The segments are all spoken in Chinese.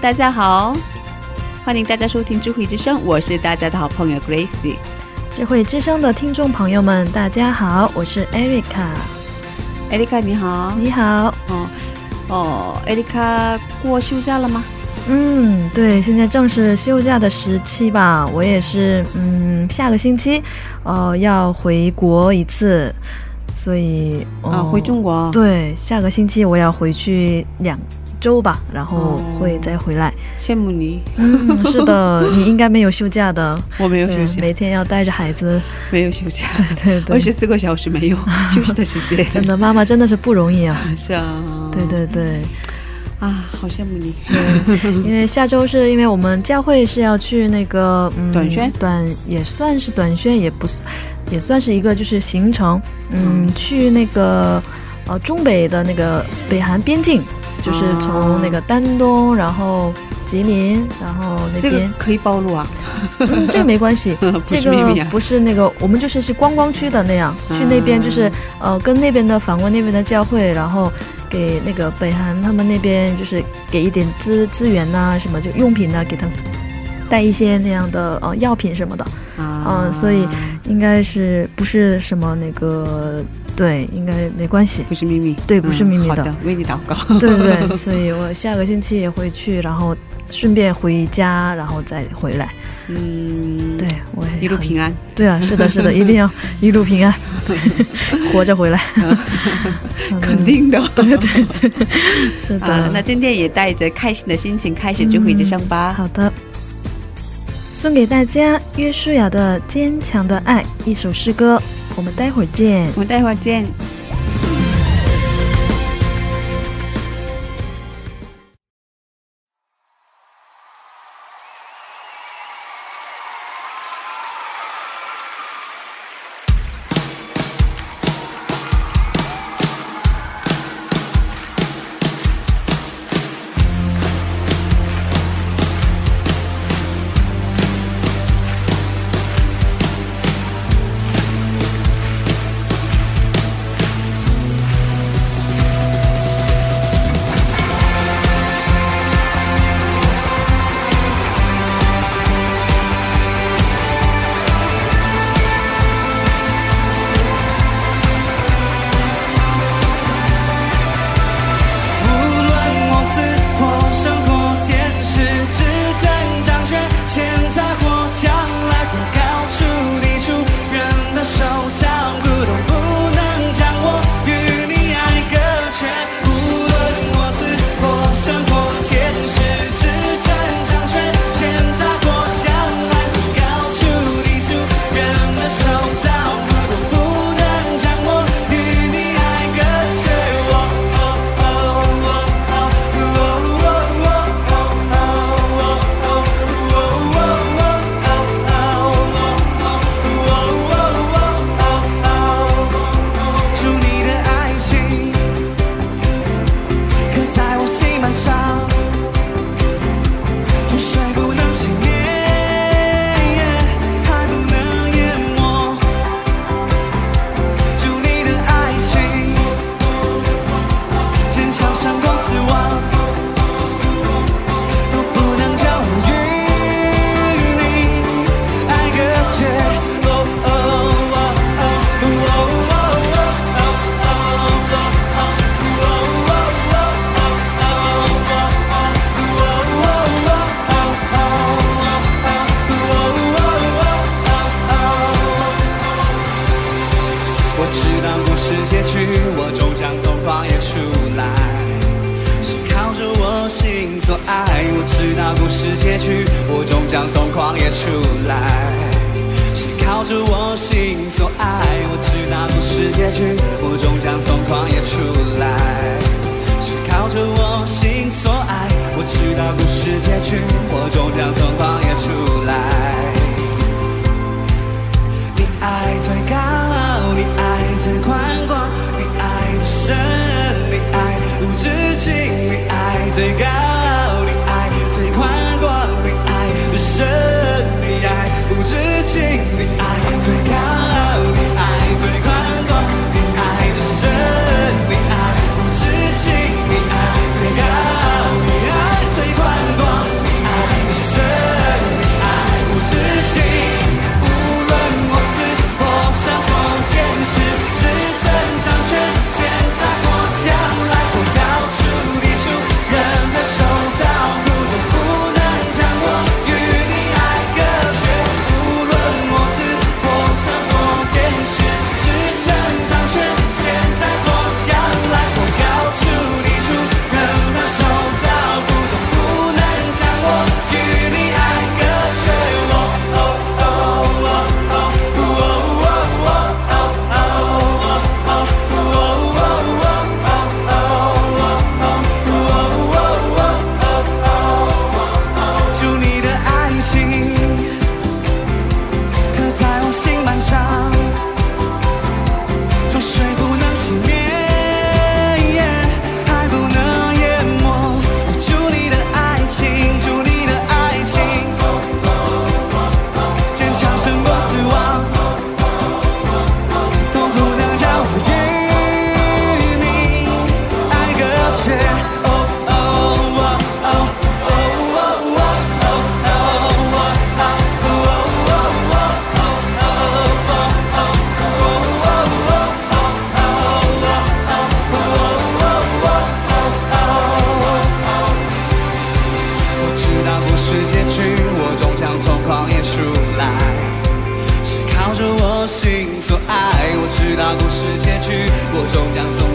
大家好，欢迎大家收听智慧之声，我是大家的好朋友 Gracie。智慧之声的听众朋友们，大家好，我是 Erica。Erica 你好，你好，哦哦，，Erica 过休假了吗？嗯，对，现在正是休假的时期吧，我也是，嗯，下个星期，呃，要回国一次，所以，呃啊，回中国。，对，下个星期我要回去两周吧，然后会再回来。羡慕你，嗯，是的，你应该没有休假的，我没有休对，假，每天要带着孩子，没有休假，对对二十四个小时没有休息的时间，真的，妈妈真的是不容易啊。是啊，对对对。啊，好羡慕你，对，因为下周是因为我们教会是要去那个嗯短宣。短也算是短宣，也不是也算是一个就是行程，嗯，去那个呃中北的那个北韩边境，就是从那个丹东，然后吉林，然后那这个边、可以暴露啊，嗯这个没关系，不这个不是那个，我们就是是观光区的那样，去那边就是呃跟那边的访问那边的教会，然后给那个北韩他们那边就是给一点资资源呐、什么就用品呐、给他们带一些那样的呃药品什么的，啊。嗯所以应该是不是什么那个对，应该没关系。不是秘密，对不是秘密的嗯好的，为你祷告，对对对，所以我下个星期也会去，然后顺便回家，然后再回来。嗯，对，我也一路平安，对啊，是的，是的，一定要一路平安，活着回来。肯定的，对对对，是的。啊，那今天也带着开心的心情开始智慧之声吧。好的，送给大家约书亚的《坚强的爱》一首诗歌，我们待会儿见。我们待会儿见。出来，是靠着我心所爱。我知道不是结局，我终将从旷野出来。是靠着我心所爱。我知道不是结局，我终将从旷野出来。你爱最高傲，你爱最宽广，你爱最深，你爱无痴情，你爱最高。终将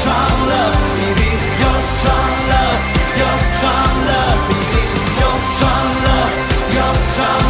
Your strong love, your strong love, your strong love, your strong love.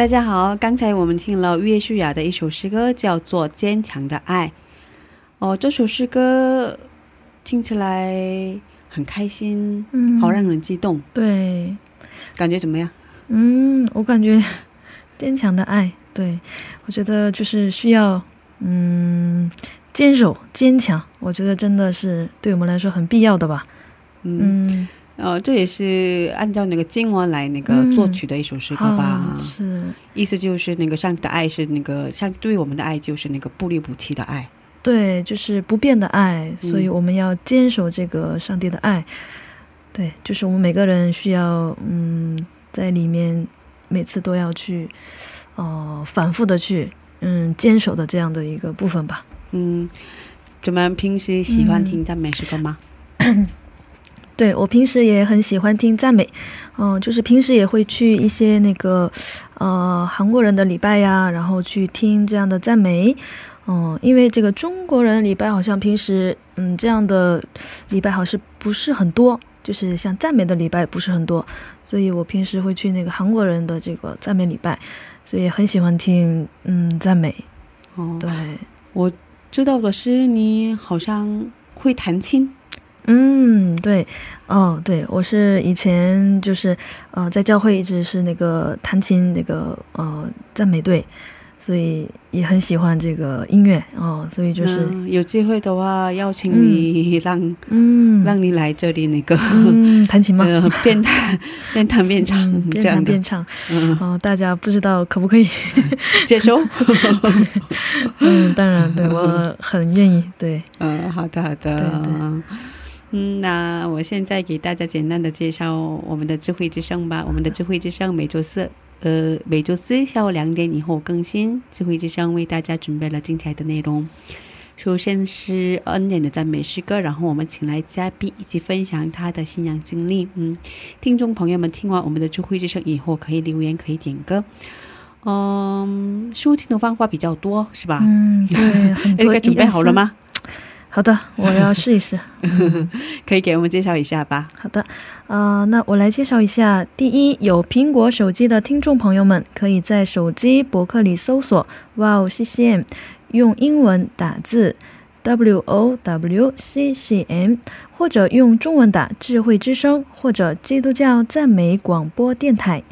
大家好，刚才我们听了约书亚的一首诗歌，叫做《坚强的爱》。哦，这首诗歌听起来很开心，嗯，好让人激动。对，感觉怎么样？嗯，我感觉坚强的爱，对我觉得就是需要……嗯，坚守坚强。我觉得真的是对我们来说很必要的吧。嗯。呃，这也是按照那个经文来那个嗯作曲的一首诗歌吧。啊是，意思就是那个上帝的爱是那个上帝对我们的爱就是那个不离不弃的爱。对，就是不变的爱，所以嗯我们要坚守这个上帝的爱。对，就是我们每个人需要，嗯，在里面每次都要去，呃，反复的去，嗯，坚守的这样的一个部分吧。嗯，怎么样？平时喜欢听赞美诗歌吗？对我平时也很喜欢听赞美，嗯、就是平时也会去一些那个呃韩国人的礼拜呀，然后去听这样的赞美，嗯、因为这个中国人礼拜好像平时嗯这样的礼拜好像不是很多，就是像赞美的礼拜不是很多，所以我平时会去那个韩国人的这个赞美礼拜，所以很喜欢听嗯赞美，哦，对，知道的是你好像会弹琴。嗯，对，哦，对，我是以前就是呃，在教会一直是那个弹琴那个呃赞美队，所以也很喜欢这个音乐哦，所以就是嗯有机会的话，邀请你 让、嗯让你来这里那个、嗯弹琴吗？呃边弹边弹边唱、嗯，边弹边，唱嗯，哦，大家不知道可不可以？接受。嗯，当然，对 我很愿意，对，嗯，好的好的。对对嗯，那我现在给大家简单的介绍我们的智慧之声吧。我们的智慧之声每周四，呃，每周四下午两点以后更新。智慧之声为大家准备了精彩的内容。首先是恩典的赞美诗歌，然后我们请来嘉宾一起分享他的信仰经历。嗯，听众朋友们听完我们的智慧之声以后，可以留言，可以点歌。嗯，收听的方法比较多，是吧？嗯，对，很多。那个准备好了？吗？好的，我要试一试。可以给我们介绍一下吧。好的，呃，那我来介绍一下。第一，有苹果手机的听众朋友们，可以在手机博客里搜索“哇哦 CCM”，用英文打字 “W O W C C M”，或者用中文打“智慧之声”或者“基督教赞美广播电台”。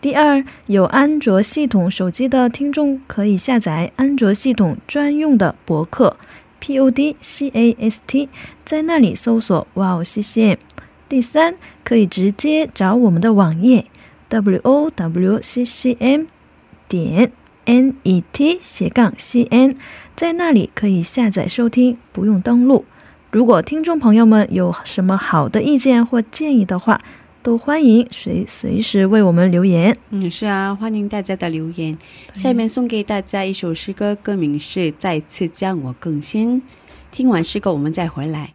第二，有安卓系统手机的听众可以下载安卓系统专用的博客 Podcast，在那里搜索“哇哦 CCM”。第三，可以直接找我们的网页 w o w c c m 点 n e t 斜杠 c n，在那里可以下载收听，不用登录。如果听众朋友们有什么好的意见或建议的话，都欢迎随随时为我们留言。嗯，是啊，欢迎大家的留言。下面送给大家一首诗歌，歌名是《再次将我更新》。听完诗歌，我们再回来。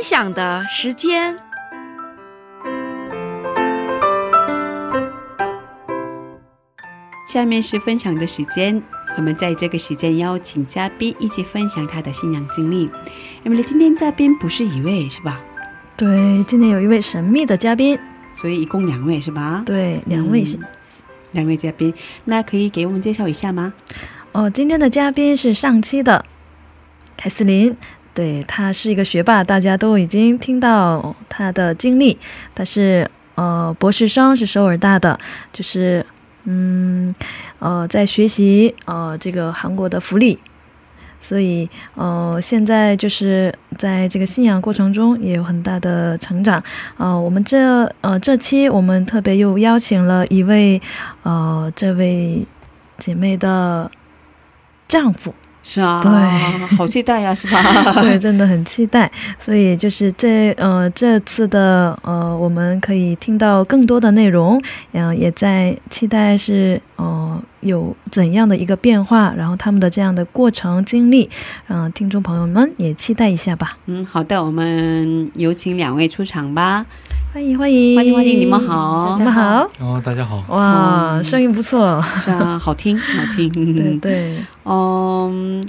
分享的时间。下面是分享的时间，我们在这个时间邀请嘉宾一起分享他的信仰经历。因为今天嘉宾不是一位是吧？对，今天有一位神秘的嘉宾，所以一共两位是吧？对，两位是嗯两位嘉宾，那可以给我们介绍一下吗？哦，今天的嘉宾是上期的凯瑟琳，对他是一个学霸，大家都已经听到他的经历。他是呃博士生，是首尔大的，就是嗯呃在学习呃这个韩国的福利，所以呃现在就是在这个信仰过程中也有很大的成长。呃，我们这呃这期我们特别又邀请了一位呃这位姐妹的丈夫。是啊，对 好期待呀，是吧？对，真的很期待。所以就是这呃这次的呃，我们可以听到更多的内容，嗯、也在期待是呃有怎样的一个变化，然后他们的这样的过程经历，让、听众朋友们也期待一下吧。嗯，好的，我们有请两位出场吧。欢迎欢迎欢迎欢迎，你们好，你们好，哦，大家好，哇，嗯声音不错，是啊，好听好听。对对。嗯，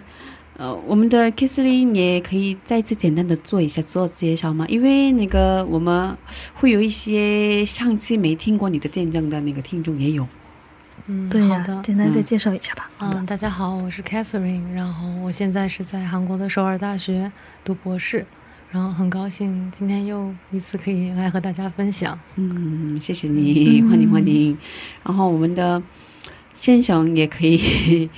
呃，我们的 Kissley 也可以再次简单的做一下自我介绍吗？因为那个我们会有一些上期没听过你的见证的那个听众也有。嗯，对呀、好的。简单再介绍一下吧。嗯，大家好，我是 Catherine，然后我现在是在韩国的首尔大学读博士，然后很高兴今天又一次可以来和大家分享。嗯，谢谢你，欢迎欢迎。然后我们的先生也可以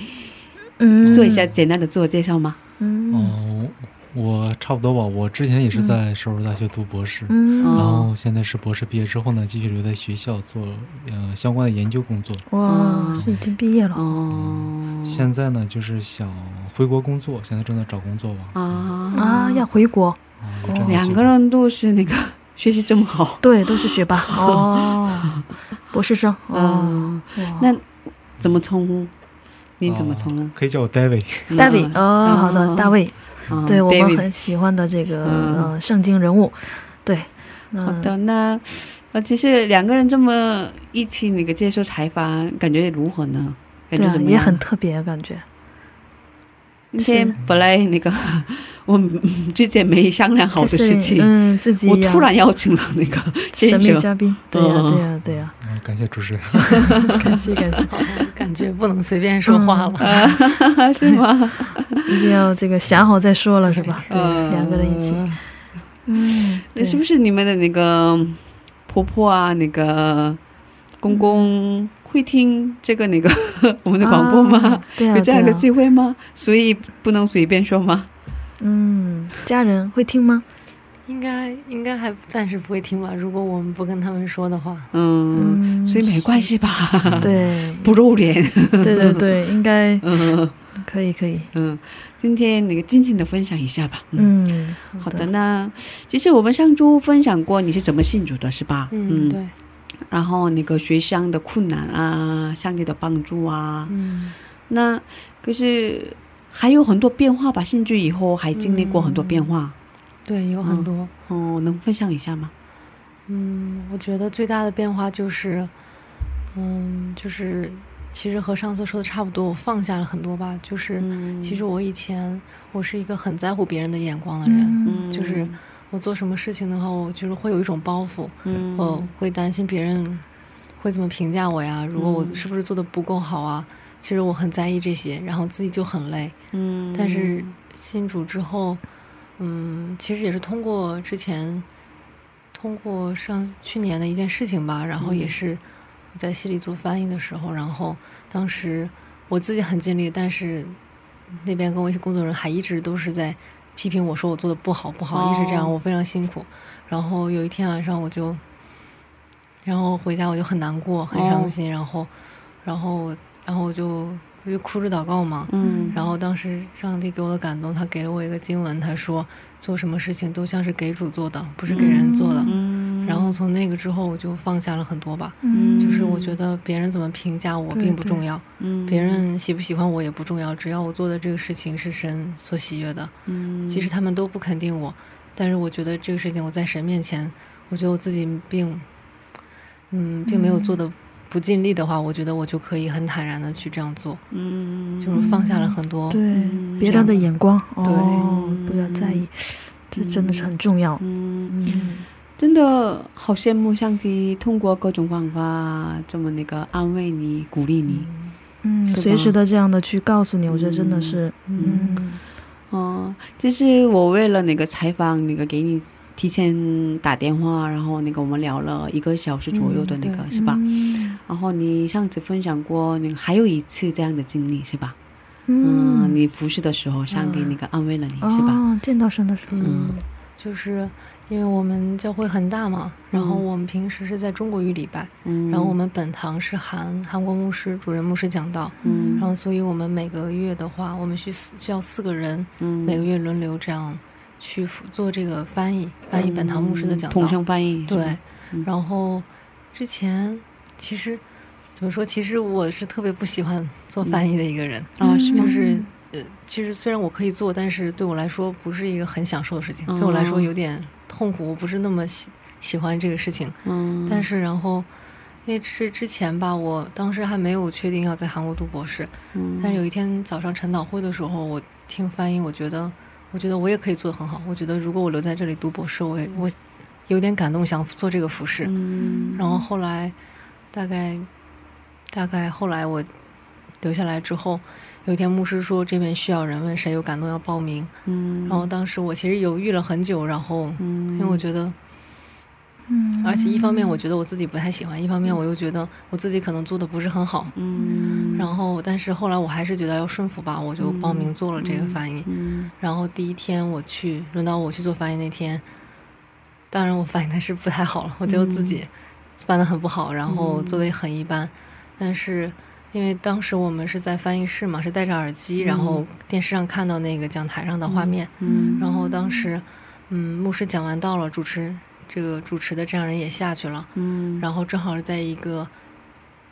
嗯，做一下简单的自我介绍吗？嗯哦，我差不多吧。我之前也是在首尔大学读博士，然后现在是博士毕业之后呢，继续留在学校做呃相关的研究工作。哇已经毕业了。哦，现在呢，就是想回国工作，现在正在找工作吧。啊。啊，要回国，两个人都是那个学习这么好，对，都是学霸。哦，博士生。哦，嗯，那怎么称呼？您怎么称呼哦？可以叫我 David。嗯大卫哦，好的，大卫，嗯对我们很喜欢的这个嗯。呃圣经人物，对，好的，那呃，其实两个人这么一起那个接受采访，感觉如何呢？感觉怎，么样？也很特别感觉，今天本来那个我们之前没商量好的事情，嗯，自己我突然邀请了那个 神秘，嘉宾，对呀，嗯对呀，对呀，嗯，感谢主持人。感 谢感谢，感觉不能随便说话了。嗯是吗？一定要这个想好再说了是吧？对，嗯两个人一起，嗯，那是不是你们的那个婆婆啊，那个公公会听这个那个我们的广播吗？啊对啊，有这样的机会吗？所以不能随便说吗？嗯，家人会听吗？应该应该还暂时不会听吧？如果我们不跟他们说的话，嗯，嗯，所以没关系吧？，对，不露脸。对对对，应该嗯可以可以，嗯，今天那个尽情的分享一下吧。嗯，嗯，好的。那其实我们上周分享过你是怎么信主的，是吧？嗯，对，然后那个学上的困难啊，上帝的帮助啊，嗯那可是还有很多变化吧？兴趣以后还经历过很多变化。对，有很多。哦，能分享一下吗？嗯，我觉得最大的变化就是，嗯，就是其实和上次说的差不多，我放下了很多吧。就是、嗯其实我以前我是一个很在乎别人的眼光的人，嗯就是我做什么事情的话，我就是会有一种包袱，嗯我会担心别人会怎么评价我呀？如果我是不是做的不够好啊？其实我很在意这些，然后自己就很累。嗯但是信主之后，嗯，其实也是通过之前，通过上去年的一件事情吧，然后也是我在戏里做翻译的时候，然后当时我自己很尽力，但是那边跟我一起工作的人还一直都是在批评我说我做的不好不好，一直这样，哦我非常辛苦。然后有一天晚上我就，然后回家我就很难过，很伤心，然后，然后，然后我就我就哭着祷告嘛，嗯然后当时上帝给我的感动，他给了我一个经文，他说做什么事情都像是给主做的，不是给人做的。嗯然后从那个之后，我就放下了很多吧。嗯，就是我觉得别人怎么评价我并不重要，嗯别人喜不喜欢我也不重要，只要我做的这个事情是神所喜悦的。嗯即使他们都不肯定我，但是我觉得这个事情我在神面前，我觉得我自己并，嗯，并没有做的不尽力的话，我觉得我就可以很坦然的去这样做，嗯就是放下了很多。对嗯别人的眼光，对哦，不要在意，这真的是很重要。嗯，嗯，真的好羡慕上帝通过各种方法这么那个安慰你、鼓励你。嗯，随时的这样的去告诉你，我觉得真的是，嗯哦，就是我为了那个采访，那个给你提前打电话，然后那个我们聊了一个小时左右的那个、嗯是吧？嗯。然后你上次分享过你还有一次这样的经历是吧？嗯，嗯，你服侍的时候，上帝那个安慰了你、是吧？哦，见到神的时候，嗯，就是因为我们教会很大嘛，然后我们平时是在中国语礼拜，嗯，然后我们本堂是韩韩国牧师、主任牧师讲道，嗯。然后所以我们每个月的话，我们需四需要四个人，嗯。每个月轮流这样去做这个翻译，翻译本堂牧师的讲道。同声翻译对，嗯然后之前其实怎么说？其实我是特别不喜欢做翻译的一个人，啊是？就是呃，其实虽然我可以做，但是对我来说不是一个很享受的事情，哦对我来说有点痛苦，我不是那么喜喜欢这个事情。嗯，但是然后。因为是之前吧，我当时还没有确定要在韩国读博士，嗯但是有一天早上晨祷会的时候，我听翻译，我觉得，我觉得我也可以做得很好。我觉得如果我留在这里读博士，我也我有点感动，想做这个服饰。嗯，然后后来大概大概后来我留下来之后，有一天牧师说这边需要人，问谁有感动要报名。嗯，然后当时我其实犹豫了很久，然后嗯，因为我觉得，嗯而且一方面我觉得我自己不太喜欢，一方面我又觉得我自己可能做的不是很好。嗯，然后，但是后来我还是觉得要顺服吧，我就报名做了这个翻译。嗯然后第一天我去，轮到我去做翻译那天，当然我翻译的是不太好了，我觉得自己翻的很不好，然后做的也很一般。但是因为当时我们是在翻译室嘛，是戴着耳机，然后电视上看到那个讲台上的画面，嗯然后当时，嗯，牧师讲完到了，主持这个主持的这样人也下去了，嗯，然后正好是在一个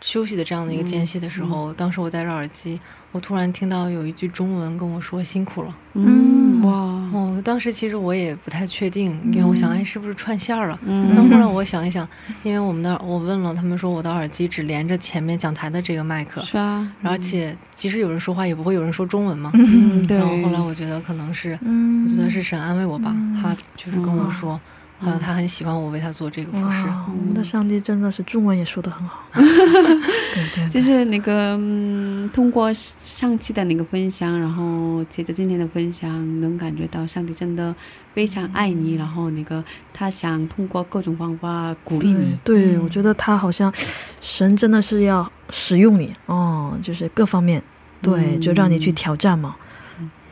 休息的这样的一个间隙的时候，当时我戴着耳机，我突然听到有一句中文跟我说辛苦了。嗯哇，哦，当时其实我也不太确定，因为我想，哎，是不是串线儿了？嗯。但后来我想一想，因为我们的我问了，他们说我的耳机只连着前面讲台的这个麦克，是啊，而且即使有人说话，也不会有人说中文嘛。嗯对，然后后来我觉得可能是，嗯。我觉得是神安慰我吧，他就是跟我说，好像他很喜欢我为他做这个服饰。哇，我们的上帝真的是中文也说的很好。对对对，就是那个嗯，通过上期的那个分享，然后接着今天的分享，能感觉到上帝真的非常爱你，然后那个他想通过各种方法鼓励你。对，对嗯我觉得他好像神真的是要使用你哦，就是各方面，对，嗯就让你去挑战嘛。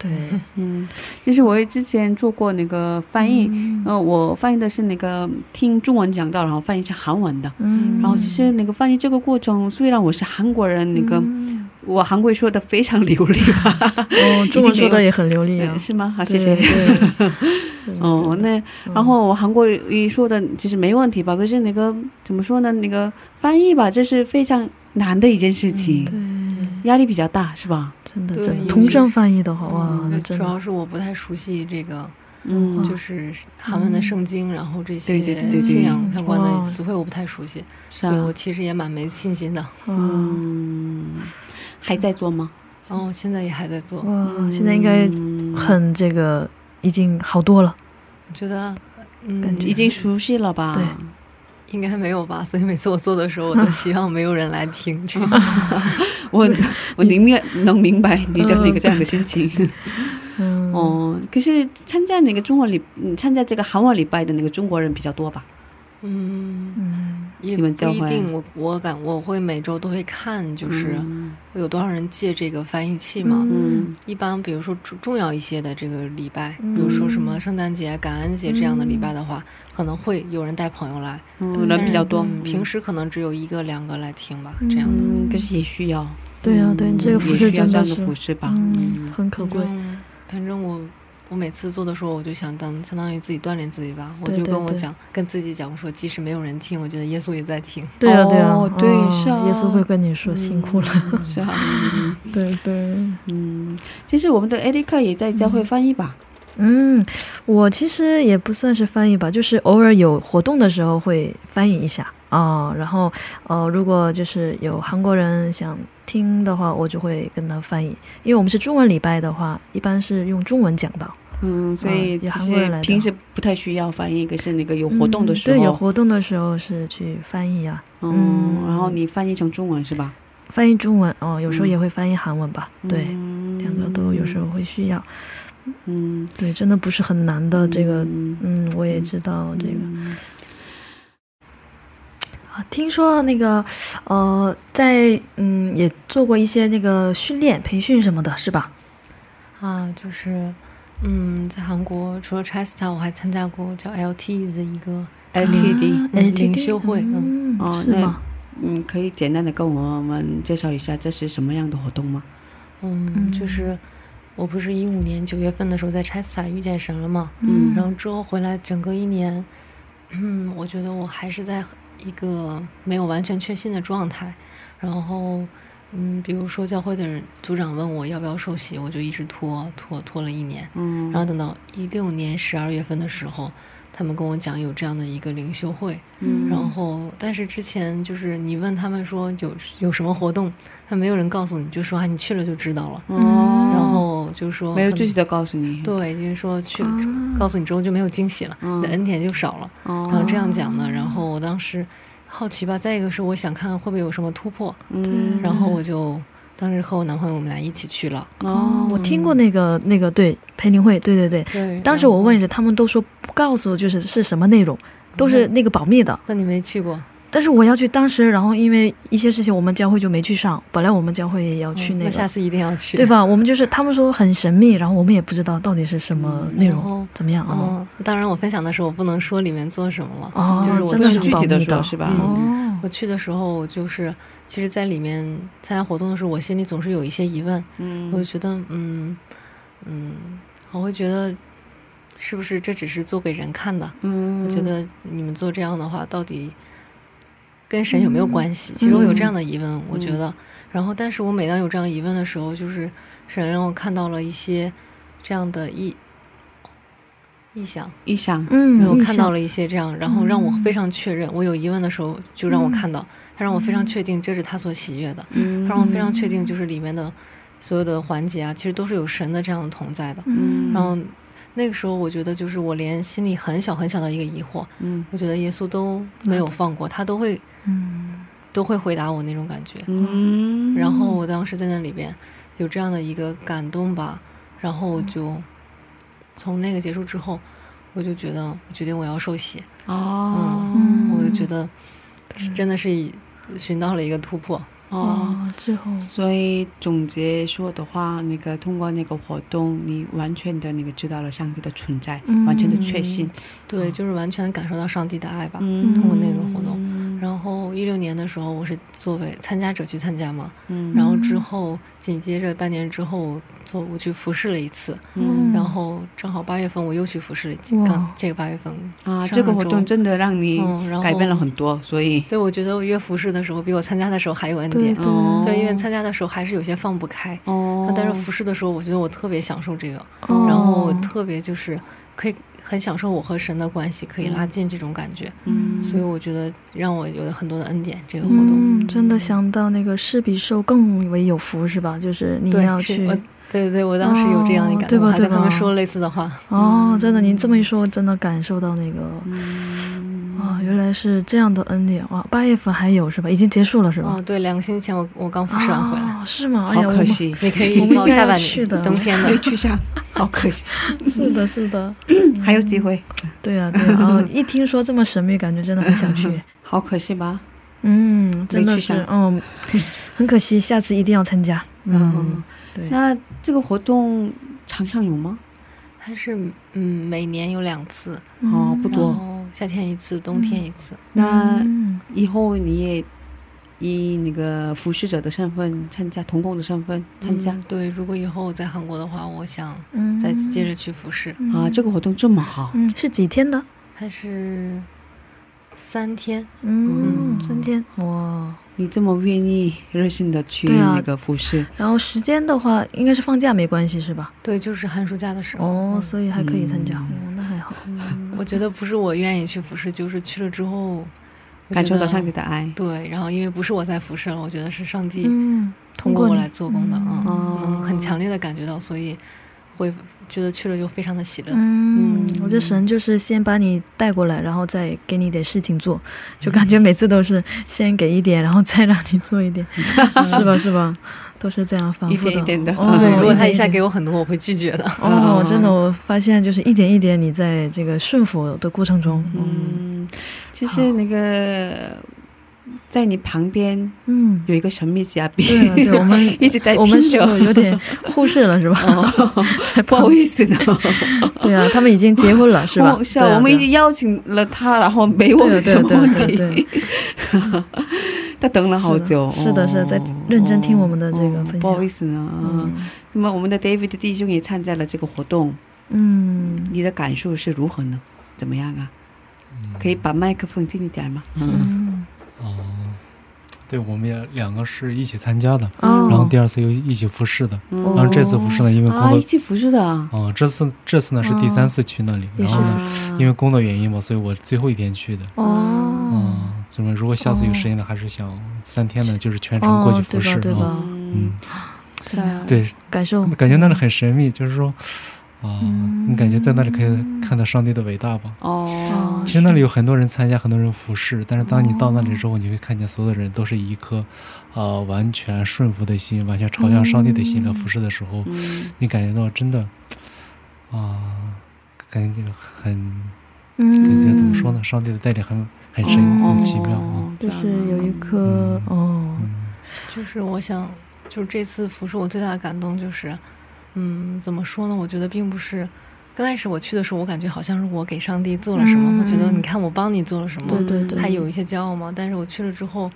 对，嗯，其实我也之前做过那个翻译，嗯呃，我翻译的是那个听中文讲到，然后翻译成韩文的。嗯然后其实那个翻译这个过程，虽然我是韩国人，那个、嗯我韩国语说的非常流利吧？哦，中文说的也很流利啊呃，是吗？好，谢对谢。对 哦，那嗯然后我韩国语说的其实没问题吧？可是那个怎么说呢？那个翻译吧，这是非常难的一件事情，对，压力比较大，是吧？真的真的。同声翻译的话，哇，主要是我不太熟悉这个，嗯，就是韩文的圣经，然后这些信仰相关的词汇我不太熟悉，所以我啊，其实也蛮没信心的。嗯，还在做吗？哦现在也还在做，哇，现在应该嗯很这个已经好多了。我觉得，嗯，感觉。已经熟悉了吧？对应该没有吧。所以每次我做的时候，我都希望没有人来听这个。我我宁愿能明白你的那个这样的心情。嗯，哦，可是参加那个中国礼，嗯参加这个韩文礼拜的那个中国人比较多吧？嗯，嗯也不一定。我我感我会每周都会看，就是嗯有多少人借这个翻译器嘛。嗯一般比如说重重要一些的这个礼拜，嗯比如说什么圣诞节、感恩节这样的礼拜的话，可能会有人带朋友来，嗯，人比较多。嗯平时时可能只有一个两个来听吧，这样的。嗯，可是也需要。对啊对嗯这个服也饰真的服饰吧？嗯，很可贵。反正我我每次做的时候，我就想当相当于自己锻炼自己吧。我就跟我讲，跟自己讲，我说即使没有人听，我觉得耶稣也在听。对啊对啊哦，对哦是啊耶稣会跟你说辛苦了。嗯 是啊。嗯对对。嗯，其实我们的艾利克也在教会翻译吧？嗯，我其实也不算是翻译吧，就是偶尔有活动的时候会翻译一下啊、然后呃，如果就是有韩国人想听的话，我就会跟他翻译，因为我们是中文礼拜的话，一般是用中文讲到。嗯，所以有其韩国人来的实平时不太需要翻译，可是那个有活动的时候，嗯对，有活动的时候是去翻译啊，嗯，嗯然后你翻译成中文是吧？翻译中文哦，有时候嗯也会翻译韩文吧，对，嗯两个都有时候会需要。嗯对，真的不是很难的这个，嗯嗯，我也知道这个。嗯啊，听说那个，呃，在嗯也做过一些那个训练、培训什么的，是吧？啊，就是，嗯，在韩国除了 Chesta，我还参加过叫 LT 的一个 LTD，领袖会嗯，哦那是吗？嗯，可以简单的跟我们介绍一下这是什么样的活动吗？嗯，嗯就是我不是一五年九月份的时候在 Chesta 遇见神了嘛，嗯然后之后回来整个一年，嗯，我觉得我还是在一个没有完全确信的状态，然后。嗯，比如说教会的人组长问我要不要受洗，我就一直拖拖拖了一年，嗯，然后等到一六年十二月份的时候，他们跟我讲有这样的一个灵修会，嗯。然后但是之前就是你问他们说有有什么活动，他没有人告诉你，就说啊你去了就知道了，哦，然后就说没有具体的告诉你，对，就是说去、啊。告诉你之后就没有惊喜了，嗯。你的恩典就少了，哦，然后这样讲呢，然后我当时好奇吧，再一个是我想看会不会有什么突破，嗯，然后我就当时和我男朋友我们俩一起去了。哦，我听过那个那个对培林会，对对对。对，当时我问一下，他们都说不告诉，就是是什么内容，都是那个保密的。那你没去过？但是我要去，当时然后因为一些事情，我们教会就没去上。本来我们教会也要去那个，那下次一定要去，对吧？我们就是他们说很神秘，然后我们也不知道到底是什么内容，怎么样啊？嗯，当然我分享的时候我不能说里面做什么了，哦就是我真的是保密具体的时候的是吧？哦，我去的时候，我就是其实，在里面参加活动的时候，我心里总是有一些疑问，嗯，我就觉得，嗯嗯，我会觉得是不是这只是做给人看的？嗯，我觉得你们做这样的话，到底跟神有没有关系？其实我有这样的疑问，我觉得。然后，但是我每当有这样疑问的时候，就是神让我看到了一些这样的意意象，意象，嗯，让我看到了一些这样，然后让我非常确认，我有疑问的时候就让我看到，他让我非常确定这是他所喜悦的，嗯，他让我非常确定就是里面的所有的环节啊，其实都是有神的这样的同在的。嗯，然后那个时候，我觉得就是我连心里很小很小的一个疑惑，嗯我觉得耶稣都没有放过，他都会嗯都会回答我那种感觉。嗯，然后我当时在那里边有这样的一个感动吧，然后我就从那个结束之后，我就觉得我决定我要受洗，哦，嗯，我就觉得真的是寻到了一个突破。哦。哦，之后所以总结说的话，那个通过那个活动，你完全的那个知道了上帝的存在，嗯完全的确信。对，就是完全感受到上帝的爱吧。嗯，通过那个活动嗯然后一六年的时候，我是作为参加者去参加嘛，嗯，然后之后紧接着半年之后，我做我去服侍了一次，嗯。然后正好八月份我又去服侍了一次，刚这个八月份啊，这个活动真的让你改变了很多，所以对我觉得我约服侍的时候比我参加的时候还有恩典，对。对哦。对，因为参加的时候还是有些放不开，哦，但是服侍的时候，我觉得我特别享受这个，哦。然后我特别就是可以很享受我和神的关系，可以拉近这种感觉，嗯，所以我觉得让我有很多的恩典。这个活动，嗯，真的想到那个施比受更为有福是吧？就是你，要去对对对，我当时有这样的感觉，哦对吧我还跟对他们说类似的话。哦，真的，您这么一说，真的感受到那个嗯啊，原来是这样的恩典哇！八月份还有是吧？已经结束了是吧？哦，对，两个星期前我我刚复试完回来，哦，是吗？哎好呀，可惜，你可以报下半去的年冬天的没。去下，好可惜，是的，是的，还有机会，对啊，对啊，哦一听说这么神秘，感觉真的很想去。好可惜吧？嗯，真的是嗯，很可惜，下次一定要参加。嗯，对，那这个活动常常有吗？它是嗯每年有两次，哦，不多。夏天一次，冬天一次。那嗯以后你也以那个服侍者的身份参加，童工的身份参加、嗯对，如果以后我在韩国的话，我想嗯再接着去服侍。啊。这个活动这么好，嗯是几天的？它是三天，嗯，三天哇。你这么愿意热心的去那个服侍，然后时间的话，应该是放假没关系是吧？对，就是寒暑假的时候。哦，嗯所以还可以参加。嗯哦，那还好。嗯，我觉得不是我愿意去服侍，就是去了之后感受到上帝的爱。对，然后因为不是我在服侍了，我觉得是上帝嗯，通过过我来做工的，嗯，哦能很强烈的感觉到，所以会觉得去了就非常的喜乐。嗯，嗯我觉得神就是先把你带过来，然后再给你一点事情做，就感觉每次都是先给一点，然后再让你做一点，是吧？是吧？都是这样反复的。一点一点的哦，对，如果他一下给我很多，我会拒绝的。哦，嗯真的，我发现就是一点一点，你在这个顺服的过程中，嗯嗯，其实那个在你旁边嗯，有一个神秘嘉宾，对啊，对，我们 一直在我们是听着。否有点忽视了，是吧？哦，不好意思呢，对啊，他们已经结婚了，是吧？哦是啊，啊我们已经邀请了他，然后没问对什么问对对对题，他等了好久，是的是的是的在认真听我们的这个分享。哦不好意思呢。嗯，那么我们的 David 弟兄也参加了这个活动，嗯。你的感受是如何呢？怎么样啊？可以把麦克风近一点吗？嗯，嗯。哦，对，我们也两个是一起参加的，哦。然后第二次又一起复试的，嗯然后这次复试呢，因为工啊，作一，起服侍的这次这次呢是第三次去那里，然后呢，啊。因为工作原因嘛，所以我最后一天去的。哦。嗯，怎么如果下次有时间呢，还是想三天呢，就是全程过去哦，对吧服侍啊。对吧？嗯？对，感受。感觉那里很神秘，就是说，啊，嗯。你感觉在那里可以看到上帝的伟大吧？哦，其实那里有很多人参加，很多人服侍，但是当你到那里之后，你会看见所有的人都是以一颗，呃，完全顺服的心，完全朝向上帝的心来服侍的时候，嗯。你感觉到真的，啊、感觉很，嗯，感觉怎么说呢？上帝的带领很很深，哦很奇妙啊。就是有一颗哦，嗯。就是我想，就是这次服侍我最大的感动就是，嗯，怎么说呢？我觉得并不是刚开始我去的时候，我感觉好像是我给上帝做了什么，嗯我觉得你看我帮你做了什么，对对对，还有一些骄傲嘛。但是我去了之后，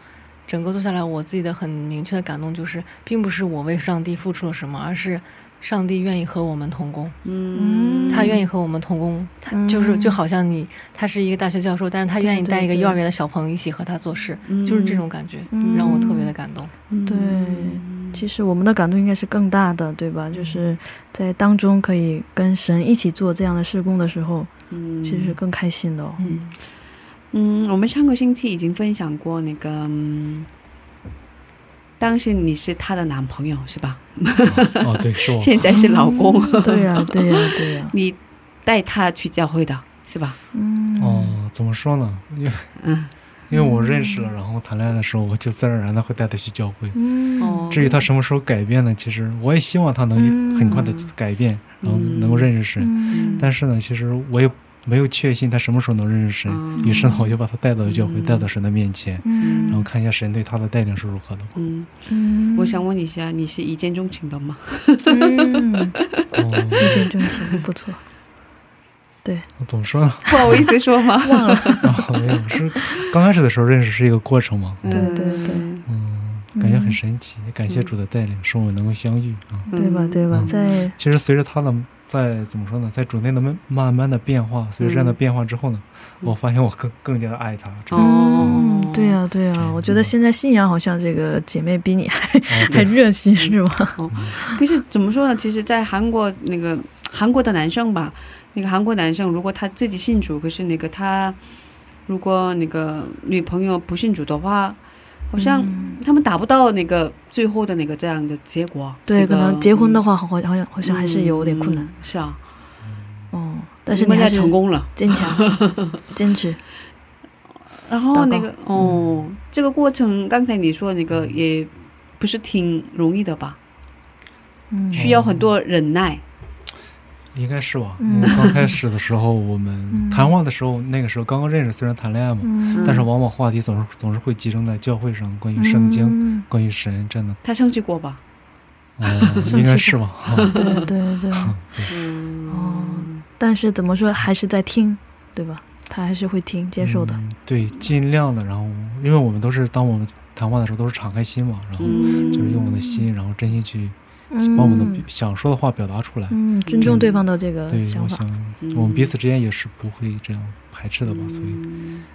整个做下来，我自己的很明确的感动就是，并不是我为上帝付出了什么，而是上帝愿意和我们同工。嗯，他愿意和我们同工，他就是就好像你，他是一个大学教授，但是他愿意带一个幼儿园的小朋友一起和他做事，嗯就是这种感觉，嗯让我特别的感动。对其实我们的感动应该是更大的，对吧？就是在当中可以跟神一起做这样的事工的时候，嗯，其实是更开心的哦。嗯，嗯，我们上个星期已经分享过那个，嗯当时你是她的男朋友是吧？哦，对，是我。现在是老公，对呀、对呀、对呀、你带他去教会的是吧？嗯，哦，怎么说呢？因为嗯，因为我认识了，然后谈恋爱的时候，我就自然而然的会带他去教会。嗯，哦，至于他什么时候改变呢？其实我也希望他能嗯很快的改变，然后能够认识神。嗯，但是呢，其实我也没有确信他什么时候能认识神。嗯于是呢，我就把他带到教会，嗯带到神的面前，嗯，然后看一下神对他的带领是如何的。嗯，嗯，我想问一下，你是一见钟情的吗？嗯，哦，一见钟情，不错。怎么说呢？不好意思说吗？忘了，啊，没有，是刚开始的时候认识是一个过程嘛。对对对嗯，感觉很神奇，也感谢主的带领，使我们能够相遇啊。对吧？对吧？嗯在其实随着他的在怎么说呢，在主内的慢慢慢的变化，随着这样的变化之后呢，嗯我发现我更更加的爱他。这哦嗯，对呀、对呀、对我觉得现在信仰好像这个姐妹比你还哦 还热心是吧？可是怎么说呢？其实，在韩国那个韩国的男生吧，那个韩国男生如果他自己信主，可是那个他如果那个女朋友不信主的话，好像嗯他们达不到那个最后的那个这样的结果。对，那个可能结婚的嗯话，好好像好像还是有点困难嗯是啊，哦。但是你还是成功了。坚强，坚持。然后那个哦，这个过程刚才你说那个也不是挺容易的吧？嗯，需要很多忍耐。应该是吧？嗯因为刚开始的时候，我们嗯谈话的时候，那个时候刚刚认识，虽然谈恋爱嘛，嗯，但是往往话题总是总是会集中在教会上，关于圣经、嗯关于神，真的，他生气过吧？嗯，应该是吧？啊对对 对。嗯哦但是怎么说，还是在听，对吧？他还是会听，接受的。嗯对，尽量的，然后因为我们都是当我们谈话的时候都是敞开心嘛，然后嗯就是用我们的心，然后真心去嗯，把我们的想说的话表达出来。嗯，尊重对方的这个对，想法我想，嗯我们彼此之间也是不会这样排斥的吧，所以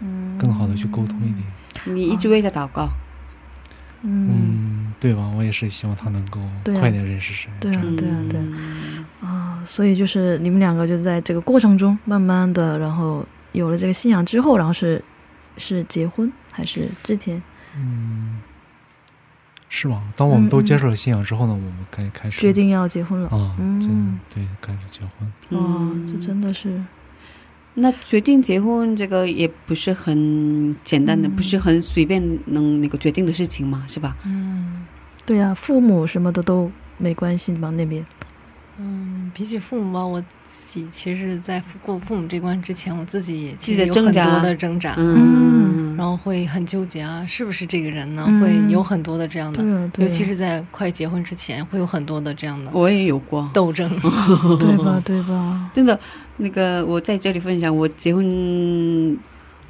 嗯，更好的去沟通一点。你一直为他祷告。嗯，嗯，对吧？我也是希望他能够快点认识神。对啊对啊对啊嗯啊，所以就是你们两个就在这个过程中，慢慢的，然后有了这个信仰之后，然后是是结婚还是之前嗯，是吗？当我们都接受了信仰之后呢，我们该开始决定要结婚了？啊，嗯对，开始结婚。哦，这真的是，那决定结婚这个也不是很简单的，嗯不是很随便能那个决定的事情嘛，是吧？嗯对呀、父母什么的都没关系吗？那边，嗯，比起父母吧，我自己其实，在过父母这关之前，我自己也自己的其实有很多的挣扎，嗯，然后会很纠结啊，是不是这个人呢？嗯会有很多的这样的，尤其是在快结婚之前，会有很多的这样的我也有过，斗争。对吧？对吧？真的，那个我在这里分享，我结婚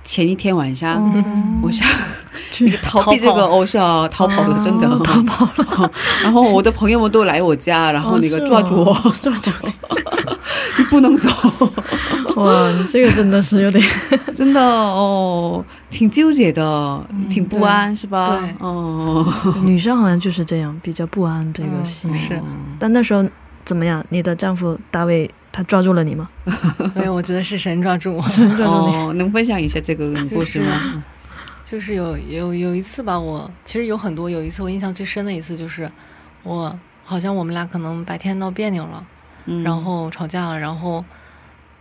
前一天晚上，嗯我想 逃避这个偶像逃跑了，真的哦逃跑了，然后我的朋友们都来我家，然后那个抓住我，哦抓住你，你 不能走，哇，你这个真的是有点，真的哦，挺纠结的，挺不安，是吧？对哦，女生好像就是这样，比较不安这个嗯心。是但那时候怎么样？你的丈夫大卫他抓住了你吗？没有，我觉得是神抓住我。抓住你。哦，能分享一下这个故事吗？就是有有有一次吧，我其实有很多，有一次我印象最深的一次就是，我好像我们俩可能白天闹别扭了，嗯。然后吵架了，然后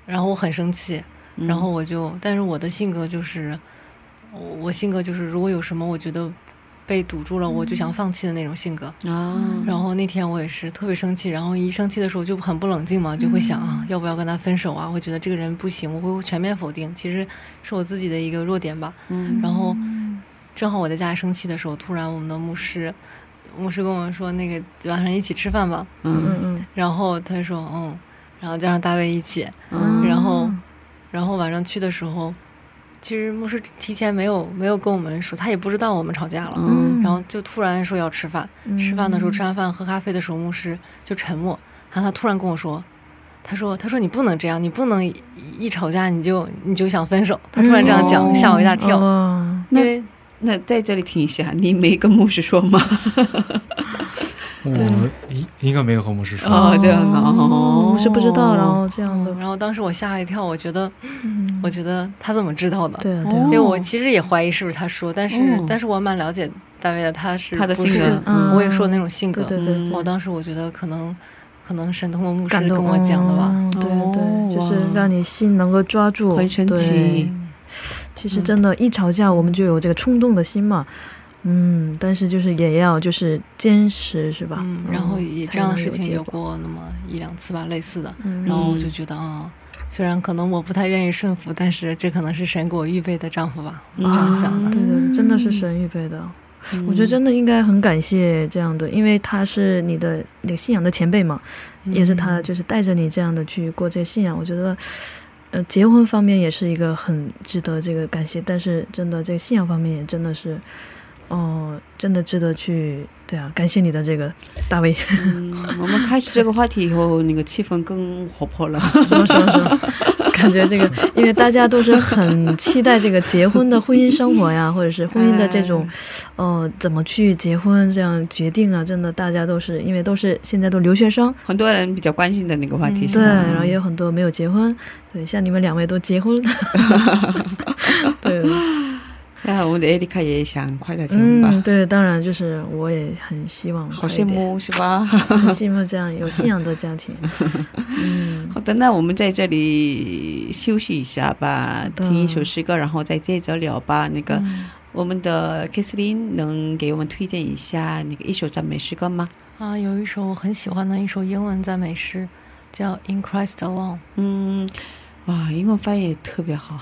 然后我很生气，嗯。然后我就，但是我的性格就是，我我性格就是，如果有什么我觉得被堵住了，我就想放弃的那种性格。啊，然后那天我也是特别生气，然后一生气的时候就很不冷静嘛，就会想啊，要不要跟他分手啊？会觉得这个人不行，我会全面否定，其实是我自己的一个弱点吧。嗯。然后正好我在家里生气的时候，突然我们的牧师，牧师跟我们说，那个晚上一起吃饭吧。嗯。嗯嗯然后他说嗯，然后叫上大卫一起，嗯。然后然后晚上去的时候，其实牧师提前没有没有跟我们说，他也不知道我们吵架了。嗯。然后就突然说要吃饭，嗯。吃饭的时候吃完饭喝咖啡的时候，牧师就沉默，然后他突然跟我说，他说他说你不能这样，你不能一一吵架你就你就想分手，他突然这样讲，哦。吓我一大跳，哦。因为那在这里听一下，你没跟牧师说吗？我应应该没有和牧师说。哦这样啊。哦我是不知道，然后这样的。嗯，然后当时我吓了一跳，我觉得嗯。我觉得他怎么知道的？对啊对啊。哦所以我其实也怀疑是不是他说，但是、哦但是我蛮了解大卫的，他是他的性格。嗯我也说那种性格。对对对对。我当时我觉得可能可能神通过牧师跟我讲的吧。哦对哦。对，就是让你心能够抓住，很神对。奇。其实真的，一吵架我们就有这个冲动的心嘛，嗯，但是就是也要就是坚持，是吧？嗯，然后也这样的事情有有过那么一两次吧，类似的。嗯然后我就觉得啊、虽然可能我不太愿意顺服，但是这可能是神给我预备的丈夫吧，我这样想的。啊对对，真的是神预备的。我觉得真的应该很感谢这样的，因为他是你的那个信仰的前辈嘛，也是他就是带着你这样的去过这个信仰。我觉得，呃，结婚方面也是一个很值得这个感谢，但是真的这个信仰方面也真的是，哦、真的值得去对啊，感谢你的这个大卫，嗯，我们开始这个话题以后，那个气氛更活泼了。是吗？是吗？是吗？感觉这个，因为大家都是很期待这个结婚的婚姻生活呀，或者是婚姻的这种，呃，怎么去结婚这样决定啊？真的，大家都是因为都是现在都留学生，很多人比较关心的那个话题是对，然后也有很多没有结婚，对，像你们两位都结婚，对，那我们的艾丽卡也想快点结婚吧，嗯，对，当然就是我也很希望好羡慕是吧？很羡慕这样有信仰的家庭，嗯，好的，那我们在这里休息一下吧，听一首诗歌，然后再接着聊吧。那个、嗯我们的 Kathleen 能给我们推荐一下那个一首赞美诗歌吗？啊，有一首我很喜欢的一首英文赞美诗，叫《In Christ Alone》。嗯，哇，英文翻译也特别好。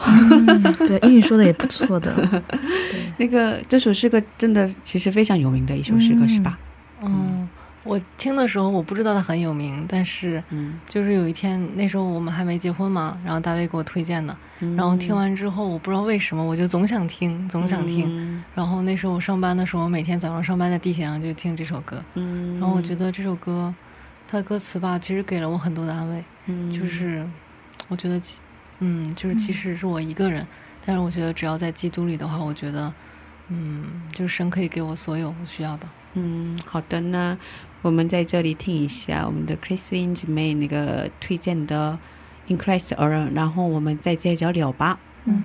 对，英语说的也不错的，那个这首诗歌真的其实非常有名的一首诗歌，嗯。是吧？嗯，我听的时候我不知道它很有名，但是嗯，就是有一天那时候我们还没结婚嘛，然后大卫给我推荐的，嗯。然后听完之后我不知道为什么我就总想听，总想听。嗯。然后那时候我上班的时候，我每天早上上班在地铁上就听这首歌，嗯，然后我觉得这首歌它的歌词吧，其实给了我很多的安慰，嗯。就是我觉得其，嗯，就是即使是我一个人，但是我觉得只要在基督里的话，我觉得，嗯，就是神可以给我所有我需要的。嗯，好的呢，我们在这里听一下我们的 Christine 姐妹那个推荐的 In Christ Alone，然后我们再接着聊吧。嗯，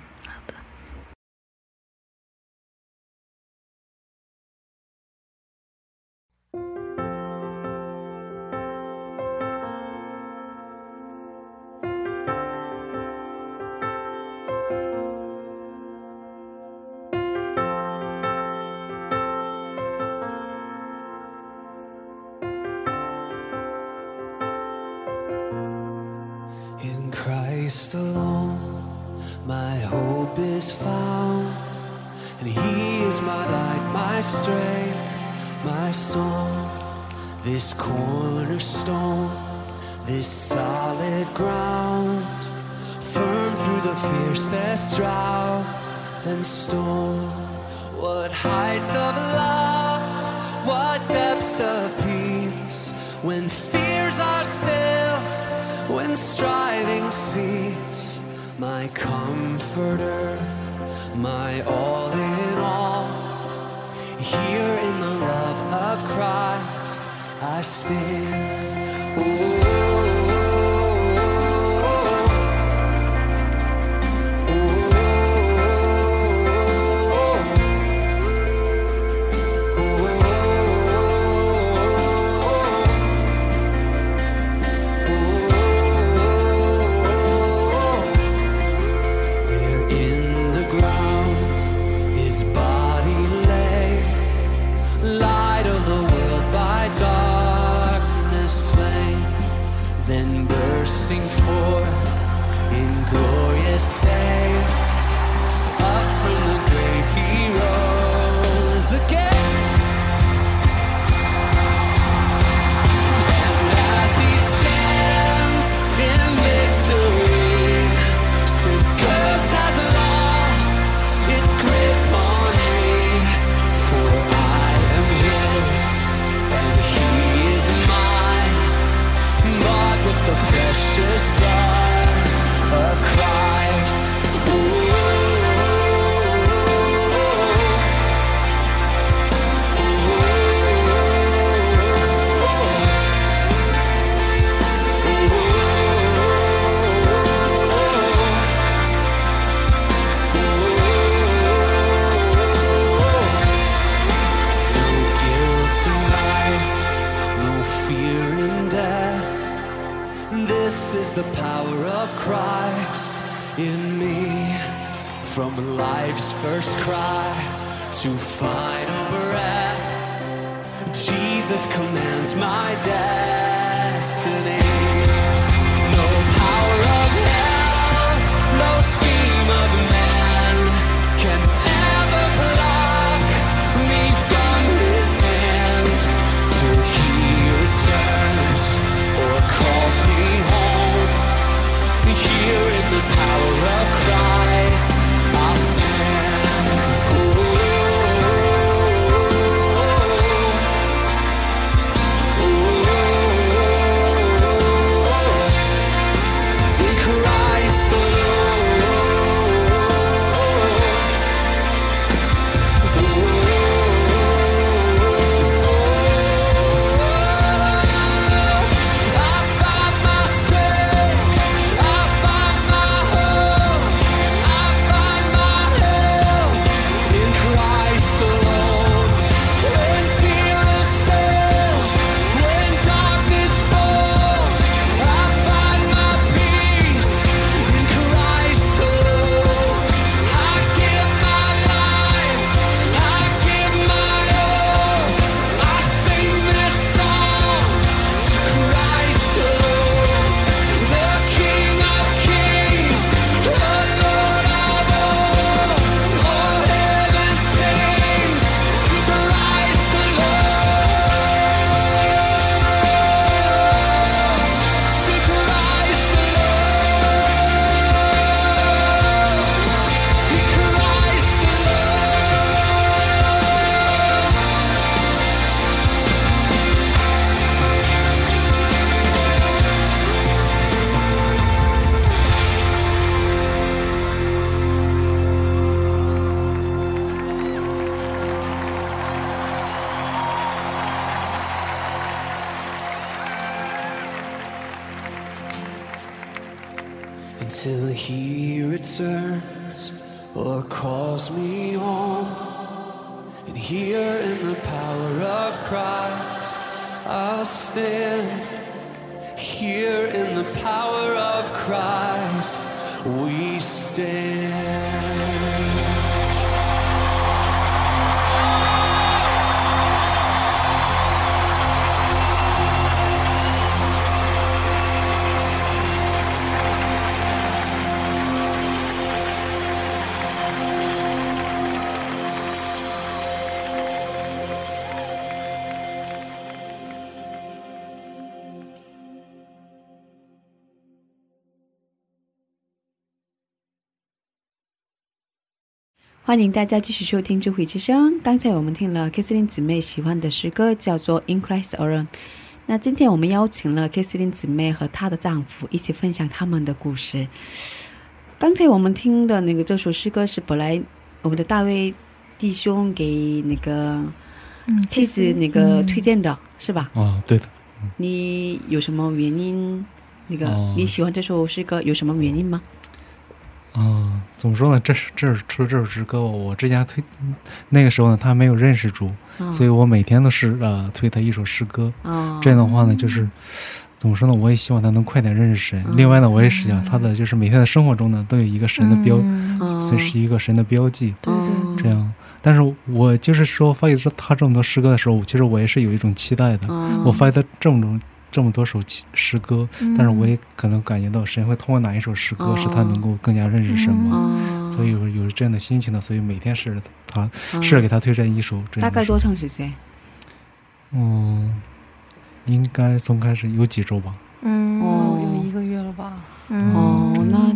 欢迎大家继续收听智慧之声。刚才我们听了 k i s l i n 姊妹喜欢的诗歌，叫做《In Christ Alone》。那今天我们邀请了 k i s l i n 姊妹和她的丈夫一起分享他们的故事。刚才我们听的那个这首诗歌是本来我们的大卫弟兄给那个嗯妻子那个推荐的，是吧？啊，对的，你有什么原因？那个、哦你喜欢这首诗歌有什么原因吗？啊，怎么说呢？这是这是出这首诗歌，我之前推那个时候呢，他没有认识主，嗯所以我每天都是呃推他一首诗歌。哦这样的话呢，就是怎么说呢？我也希望他能快点认识神。另外呢，我也是想他的就是每天的生活中呢，都有一个神的标，嗯所以是一个神的标记。对对哦这样，但是我就是说发现他这么多诗歌的时候，其实我也是有一种期待的。哦我发现他这么多这么多首诗诗歌，嗯。但是我也可能感觉到神会通过哪一首诗歌，哦。使他能够更加认识神嘛。哦所以有有这样的心情呢，所以每天试着他哦试着给他推荐一首这样的诗。大概多长时间？嗯，应该从开始有几周吧。嗯。哦有一个月了吧？嗯。哦那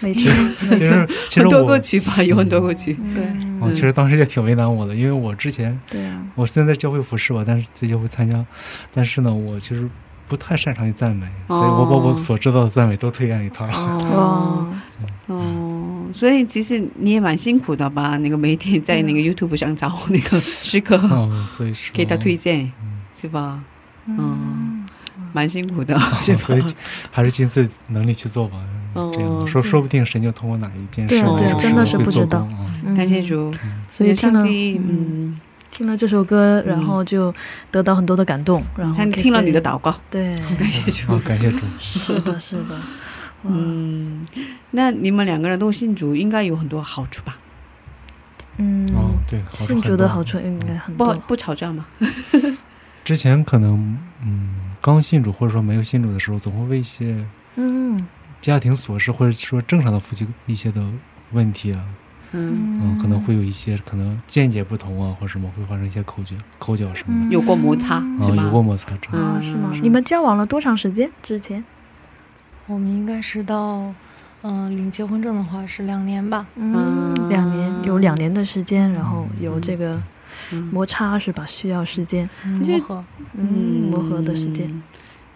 每天其实其实很多我歌曲吧，有很多歌曲。对。哦，其实当时也挺为难我的，因为我之前对啊，我虽然在教会服侍吧，但是在教会参加，但是呢，我其实不太擅长于赞美，所以我把我所知道的赞美都推荐给他。哦，哦，所以其实你也蛮辛苦的吧？那个每天在那个 YouTube 上找那个诗歌，哦，所以说给他推荐，嗯。是吧？嗯，蛮辛苦的？所以还是尽自己能力去做吧。哦这样说，说不定神就通过哪一件事对真的是不知道。感谢主，所以上帝，嗯，听了这首歌，然后就得到很多的感动，然后听了你的祷告，对，感谢主啊，。感谢主。是的，是的，嗯 嗯，那你们两个人都信主，应该有很多好处吧？嗯，哦，对，信主的好处应该很不多。不吵架吗？之前可能嗯刚信主或者说没有信主的时候，总会为一些嗯家庭琐事或者说正常的夫妻一些的问题啊，嗯，嗯，可能会有一些可能见解不同啊，或者什么会发生一些口角、口角什么的，有过摩擦啊，有过吗？摩擦。啊，是吗？嗯你们交往了多长时间？之前？我们应该是到，嗯、领结婚证的话是两年吧。嗯，两年有两年的时间，然后有这个嗯摩擦是吧？需要时间，是磨合，嗯，磨合的时间。嗯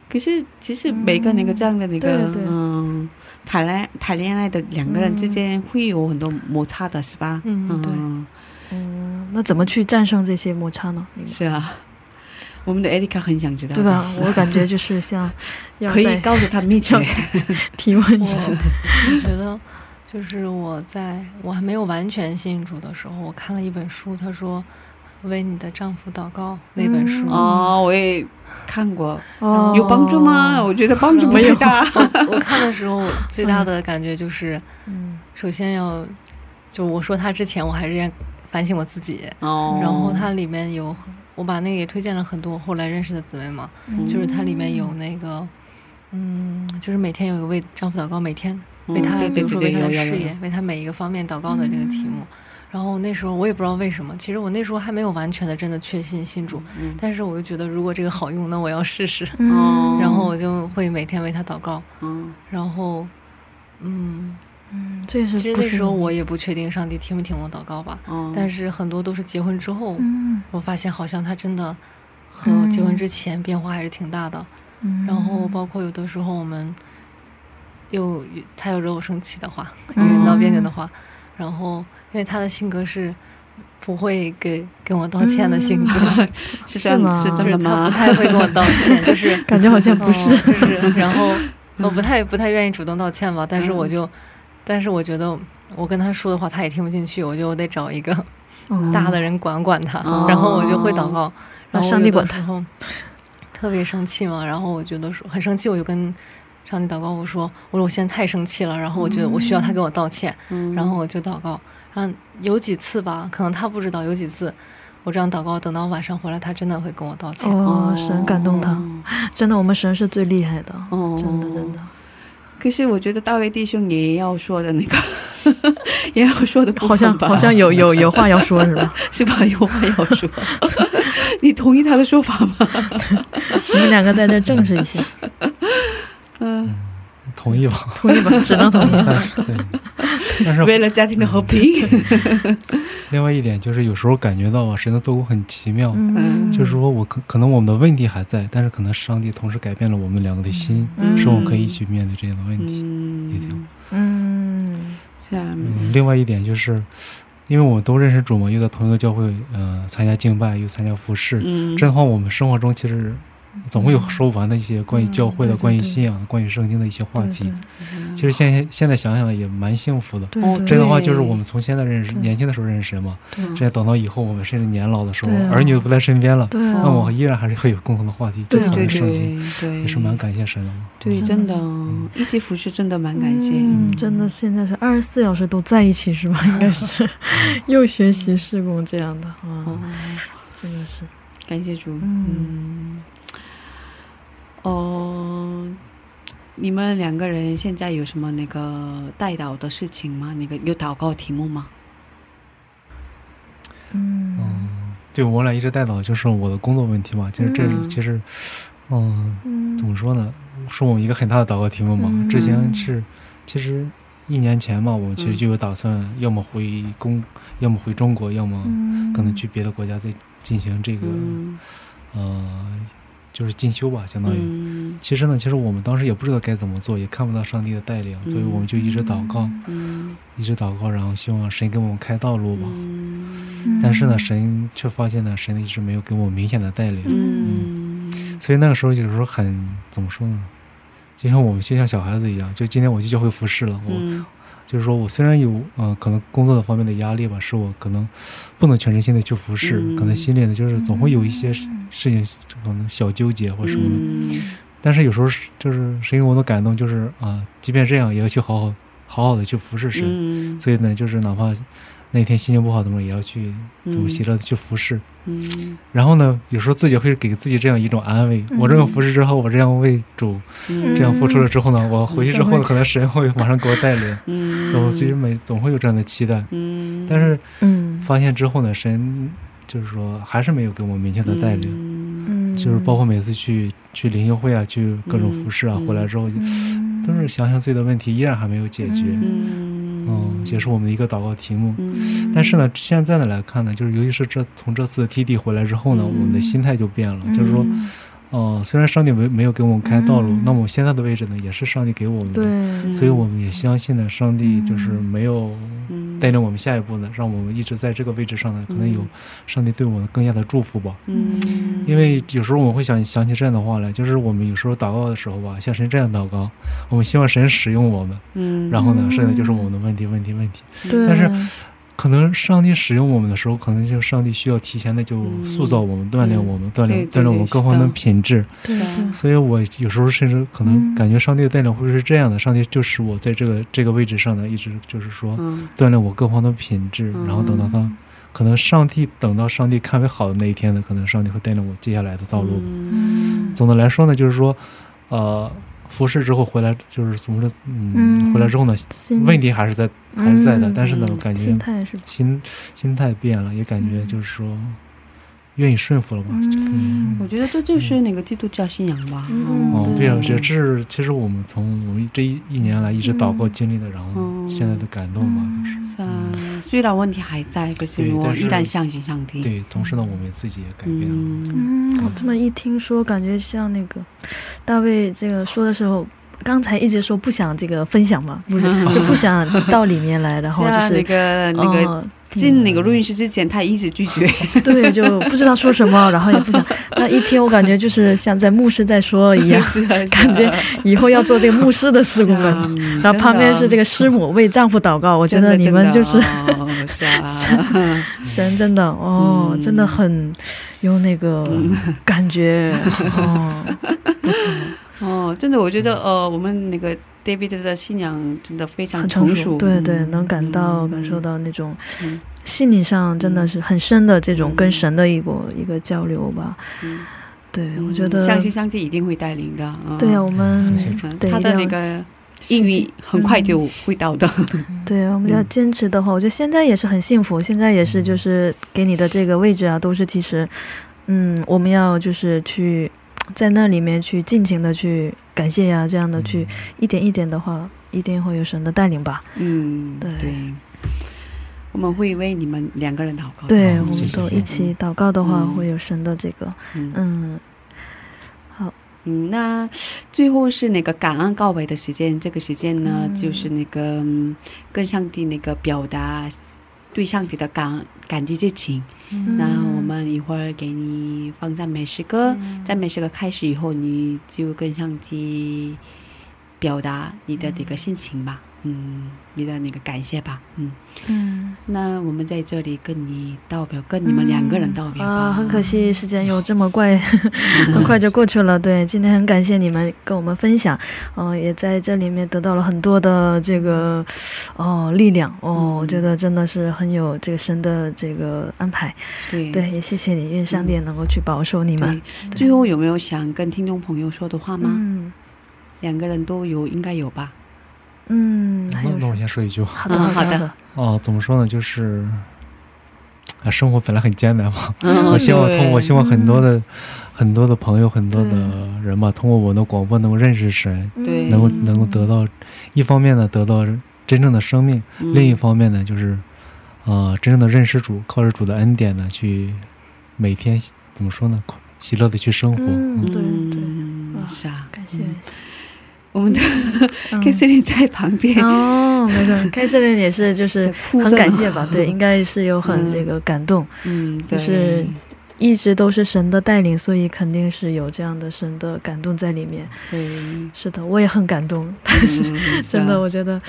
可是其实每个那个这样的那个对对嗯谈恋谈恋爱的两个人之间会有很多摩擦的是吧？嗯对嗯，那怎么去战胜这些摩擦呢？是啊。我们的艾丽卡很想知道，对吧？？我感觉就是像 要可以告诉他秘诀。提问一我下。我觉得，就是我在我还没有完全信主的时候，我看了一本书，他说《为你的丈夫祷告》那本书。哦，我也看过，哦有帮助吗？我觉得帮助不太大。我看的时候最大的感觉就是，嗯首先要，就我说他之前，我还是要反省我自己。哦，然后它里面有，我把那个也推荐了很多我后来认识的姊妹嘛，嗯就是它里面有那个，嗯，就是每天有一个为丈夫祷告，每天为他，比如说为他的事业，为他每一个方面祷告的这个题目。然后那时候我也不知道为什么，其实我那时候还没有完全的真的确信信主，嗯但是我就觉得如果这个好用，那我要试试。哦。然后我就会每天为他祷告，嗯然后，嗯，嗯，这也是其实那时候我也不确定上帝听不听我祷告吧，哦，但是很多都是结婚之后，嗯我发现好像他真的和结婚之前变化还是挺大的。嗯。然后包括有的时候我们又他要惹我生气的话，嗯。又闹别扭的话，然后因为他的性格是不会给跟我道歉的性格，是这样是吗？是真的吗他不？太会跟我道歉，就是 感觉好像不是哦就是 然后我不太不太愿意主动道歉吧，但是我就，但是我觉得我跟他说的话他也听不进去，我就得找一个哦大的人管管他，哦然后我就会祷告，然后上帝管他特别生气嘛，然后我觉得说很生气，我就跟上帝祷告，我说我说我现在太生气了，然后我觉得我需要他给我道歉，嗯然后我就祷告，然后有几次吧，可能他不知道，有几次我这样祷告，等到晚上回来，他真的会跟我道歉。哦，神感动他，真的，我们神是最厉害的，哦真的真的。可是我觉得大卫弟兄也要说的那个，也要说的好像好像有有有话要说是吧？是吧？有话要说。你同意他的说法吗？你们两个在这证实一下，嗯，同意吧？同意吧？只能同意。但对，但是 为了家庭的和平。另外一点就是有时候感觉到啊，神的做工很奇妙，嗯，就是说我可可能我们的问题还在，但是可能上帝同时改变了我们两个的心，嗯使我们可以一起面对这样的问题。也挺嗯，嗯是啊，嗯，另外一点就是，因为我们都认识主嘛，又在同一个教会，呃，参加敬拜，又参加服饰，嗯，这样的话，我们生活中其实总会有说不完的一些关于教会的、关于信仰的、关于圣经的一些话题。其实现在现在想想也蛮幸福的。这样的话，就是我们从现在认识，年轻的时候认识神嘛，这样等到以后我们甚至年老的时候儿女都不在身边了，那我依然还是会有共同的话题，就对啊讨对对论圣经，对，也是蛮感谢神的嘛。对，嗯真的，一起服侍真的蛮感谢。嗯，真的现在是二十四小时都在一起是吧？应该是 又学习事工这样的啊哦，，真的是。感谢主。嗯嗯，哦，你们两个人现在有什么那个代导的事情吗？那个有祷告题目吗？嗯嗯，对我俩一直代祷就是我的工作问题嘛，其实这嗯其实，嗯，嗯怎么说呢？是我们一个很大的祷告题目嘛。嗯之前是，其实一年前嘛，我们其实嗯就有打算，要么回公，要么回中国，要么嗯可能去别的国家再进行这个，嗯呃，就是进修吧，相当于。嗯其实呢，其实我们当时也不知道该怎么做，也看不到上帝的带领，所以我们就一直祷告，嗯一直祷告，然后希望神给我们开道路吧。嗯但是呢，神却发现呢，神一直没有给我们明显的带领。嗯所以那个时候有时候很怎么说呢？就像我们就像小孩子一样，就今天我去教会服侍了，我嗯就是说我虽然有嗯、呃可能工作的方面的压力吧，是我可能不能全身心的去服侍，嗯可能心里呢就是总会有一些事事情可能小纠结或什么的。嗯但是有时候是就是神给我的感动，就是啊，即便这样也要去好好好好的去服侍神。嗯所以呢，就是哪怕那天心情不好的时候，也要去嗯。有喜乐的去服侍。嗯。然后呢，有时候自己会给自己这样一种安慰：嗯。我这样服侍之后，我这样为主嗯。这样付出了之后呢，我回去之后呢，可能神会马上给我带领。嗯。总其实每总会有这样的期待，嗯，但是嗯。发现之后呢，神就是说还是没有给我们明确的带领。嗯。嗯，就是包括每次去去灵修会啊，去各种服侍啊，嗯回来之后嗯。都是想想自己的问题，依然还没有解决。嗯嗯，也是我们的一个祷告题目。嗯。但是呢，现在呢来看呢，就是尤其是这从这次 TD 回来之后呢，嗯。我们的心态就变了，就是说，哦、虽然上帝没没有给我们开道路，嗯。那么我现在的位置呢，也是上帝给我们的，所以我们也相信呢，上帝就是。嗯没有嗯。带领我们下一步呢，让我们一直在这个位置上呢，可能有嗯。上帝对我们更加的祝福吧。嗯，因为有时候我们会想想起这样的话来，就是我们有时候祷告的时候吧，像神这样祷告，我们希望神使用我们，嗯，然后呢，剩下就是我们的问题，问题，问题。对，但是可能上帝使用我们的时候，可能就上帝需要提前的就塑造我们、锻炼我们、锻炼锻炼我们各方面的品质。对对所以我有时候甚至可能嗯感觉上帝的带领会是这样的，上帝就使我在这个这个位置上呢，一直就是说嗯锻炼我各方的品质，嗯然后等到他。可能上帝等到上帝看为好的那一天呢，可能上帝会带领我接下来的道路。嗯总的来说呢，就是说，呃，服侍之后回来，就是怎么说，嗯，嗯回来之后呢，问题还是在还是在的，嗯但是呢，嗯感觉心态是？心心态变了，也感觉嗯就是说，愿意顺服了吧。嗯我觉得这就是那个基督教信仰吧。嗯哦，对这样这这是其实我们从我们这一一年来一直祷告嗯经历的，然后嗯现在的感动吧，就是是啊，虽然问题还在，可是我依然相信上帝。对。同时呢，我们自己也改变了。嗯嗯，我这么一听说，感觉像那个大卫这个说的时候，刚才一直说不想这个分享嘛，不是？嗯。就不想到里面来，然后 就是那个那个呃进那个录音室之前，他一直拒绝。对，就不知道说什么，然后也不想。他一听我感觉就是像在牧师在说一样，感觉以后要做这个牧师的事工们。嗯然后旁边是这个个，师母为丈夫祷告，我我觉得你们就是哦是啊，人真的哦，嗯。真的很有那个感觉哦，不错，哦，真的，我觉得呃，我们那个 David 的信仰真的非常成熟，熟，对对，嗯能感到嗯感受到那种嗯心理上真的是很深的这种嗯跟神的一个一个交流吧。嗯对，嗯我觉得相信上帝一定会带领的。嗯对啊，我们他的那个应允很快就会到的。对，我们要嗯坚持的话，我觉得现在也是很幸福。现在也是就是给你的这个位置啊，都是其实，嗯，我们要就是去在那里面去尽情的去感谢呀、这样的去一点一点的话，一定会有神的带领吧。嗯，对。我们会为你们两个人祷告。对，我们都一起祷告的话，嗯。会有神的这个，嗯。嗯，嗯，那最后是那个感恩告白的时间，这个时间呢，嗯。就是那个嗯跟上帝那个表达对上帝的感感激之情。嗯。那我们一会儿给你放赞美诗歌，赞美诗歌开始以后，你就跟上帝表达你的这个心情吧，嗯，你的那个感谢吧，嗯。嗯那我们在这里跟你道别，跟你们两个人道别吧。啊，很可惜时间有这么快，很快就过去了。对，今天很感谢你们跟我们分享，嗯、也在这里面得到了很多的这个哦力量哦，嗯我觉得真的是很有这个神的这个安排。对对，也谢谢你，愿上帝能够去保守你们。最后有没有想跟听众朋友说的话吗？嗯两个人都有，应该有吧？嗯，那那我先说一句话？好的嗯好的哦，怎么说呢？就是啊，生活本来很艰难嘛。嗯 我希望通，我希望很多的、很多的朋友、很多的人吧，通过我的广播能够认识神，对。能够嗯能够得到，一方面呢得到真正的生命，嗯。另一方面呢就是，呃，真正的认识主，靠着主的恩典呢去每天怎么说呢，快喜乐的去生活。嗯嗯。对对，嗯啊是啊，感谢嗯。感谢。我们的嗯。K 四零在旁边，哦，没事，开森人也是，就是很感谢吧，对，应该是有很嗯这个感动，嗯，就是一直都是神的带领，所以肯定是有这样的神的感动在里面。对，是的，我也很感动，但是嗯真的，我觉得，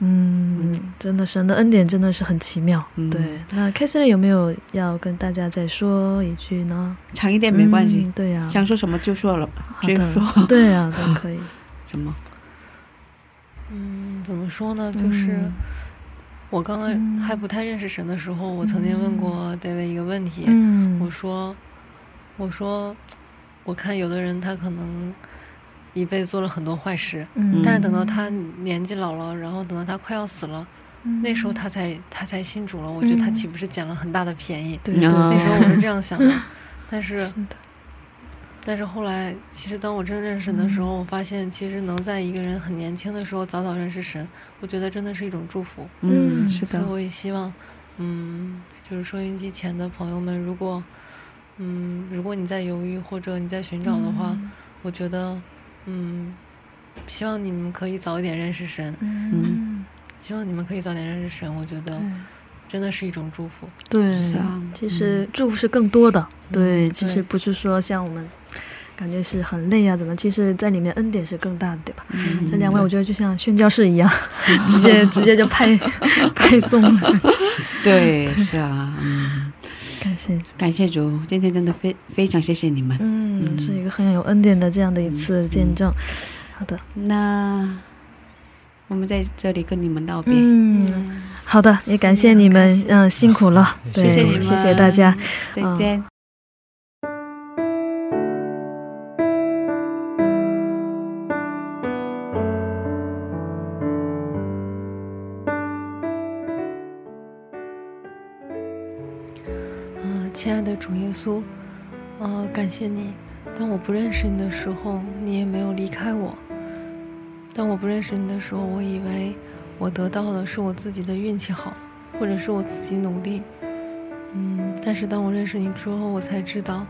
嗯，真的神的恩典真的是很奇妙。嗯。对，那凯瑟琳有没有要跟大家再说一句呢？长一点没关系。嗯，对呀、想说什么就说了，就好的说。对呀、都可以。什么。嗯，怎么说呢？就是嗯。我刚刚还不太认识神的时候，我曾经问过 David 一个问题，嗯，我说，我说，我看有的人他可能一辈子做了很多坏事，嗯，但是等到他年纪老了，然后等到他快要死了，嗯那时候他才他才信主了，我觉得他岂不是捡了很大的便宜？对？那时候我是这样想的，但是但是后来，其实当我真认识神的时候，我发现其实能在一个人很年轻的时候早早认识神，我觉得真的是一种祝福。嗯，嗯是的，所以我也希望，嗯，就是收音机前的朋友们，如果，嗯，如果你在犹豫或者你在寻找的话，我觉得，嗯，希望你们可以早一点认识神，嗯，希望你们可以早点认识神，我觉得真的是一种祝福。对是啊其实祝福是更多的。对，其实不是说像我们感觉是很累啊，怎么？其实在里面恩典是更大的，对吧？嗯。这两位我觉得就像宣教士一样，直接 直接就派派送了。对，是啊，嗯，感谢，感谢主，今天真的非非常谢谢你们。嗯，是一个很有恩典的这样的一次见证。好的，那我们在这里跟你们道别，嗯，好的，也感谢你们，嗯，辛苦了，对，谢谢你们，谢谢大家，，再见。的主耶稣，呃，感谢你。当我不认识你的时候，你也没有离开我。当我不认识你的时候，我以为我得到的是我自己的运气好，或者是我自己努力。嗯，但是当我认识你之后，我才知道，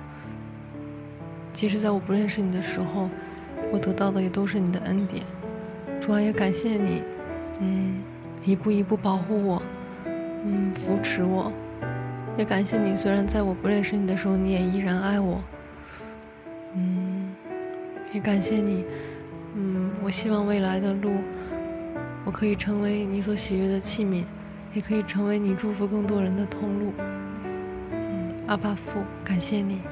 其实在我不认识你的时候，我得到的也都是你的恩典。主啊，也感谢你，嗯，一步一步保护我，嗯，扶持我。也感谢你，虽然在我不认识你的时候，你也依然爱我。嗯，也感谢你，嗯，我希望未来的路，我可以成为你所喜悦的器皿，也可以成为你祝福更多人的通路。嗯，阿爸父，感谢你。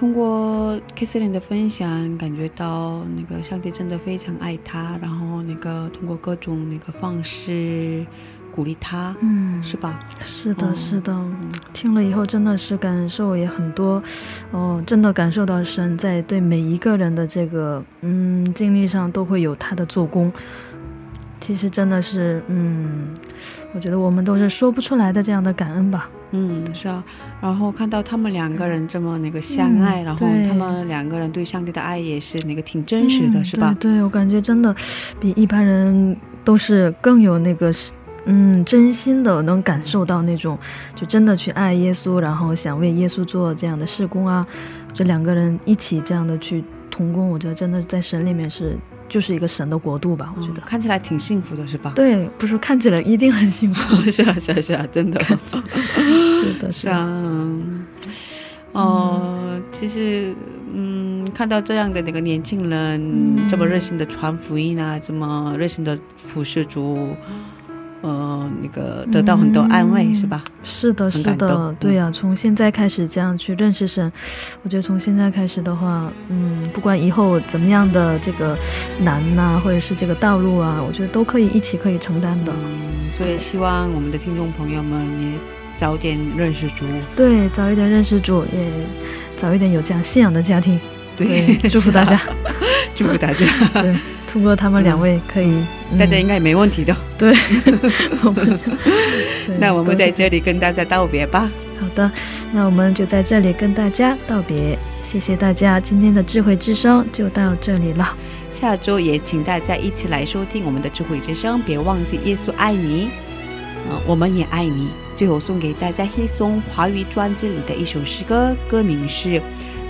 通过 k i s s l i n 的分享，感觉到那个上帝真的非常爱他，然后那个通过各种那个方式鼓励他，嗯，是吧？是的，哦是的，听了以后真的是感受也很多，哦，真的感受到神在对每一个人的这个嗯经历上都会有他的做工。其实真的是，嗯，我觉得我们都是说不出来的这样的感恩吧。嗯，是啊。然后看到他们两个人这么那个相爱，嗯然后他们两个人对上帝的爱也是那个挺真实的，嗯是吧？对对，我感觉真的比一般人都是更有那个是。嗯，真心的能感受到那种，就真的去爱耶稣，然后想为耶稣做这样的事工啊，这两个人一起这样的去同工，我觉得真的在神里面是就是一个神的国度吧，我觉得。嗯看起来挺幸福的，是吧？对，不是看起来一定很幸福，是啊，是啊，是啊，真的。是的，是啊，嗯哦、其实，嗯，看到这样的那个年轻人、嗯这么热心的传福音啊，这么热心的服侍主，呃，那个得到很多安慰，嗯是吧？是的，是的，对呀、从现在开始这样去认识神，我觉得从现在开始的话，嗯，不管以后怎么样的这个难呐、或者是这个道路啊，我觉得都可以一起可以承担的。嗯，所以希望我们的听众朋友们也早点认识主，对，早一点认识主，也早一点有这样信仰的家庭。对，祝福大家。祝福大家，对，通过他们两位可以，嗯大家应该也没问题的。对，那我们在这里跟大家道别吧。好的，那我们就在这里跟大家道别，谢谢大家，今天的智慧之声就到这里了。下周也请大家一起来收听我们的智慧之声，别忘记耶稣爱你，呃，我们也爱你。最后送给大家黑松华语专辑里的一首诗歌，歌名是《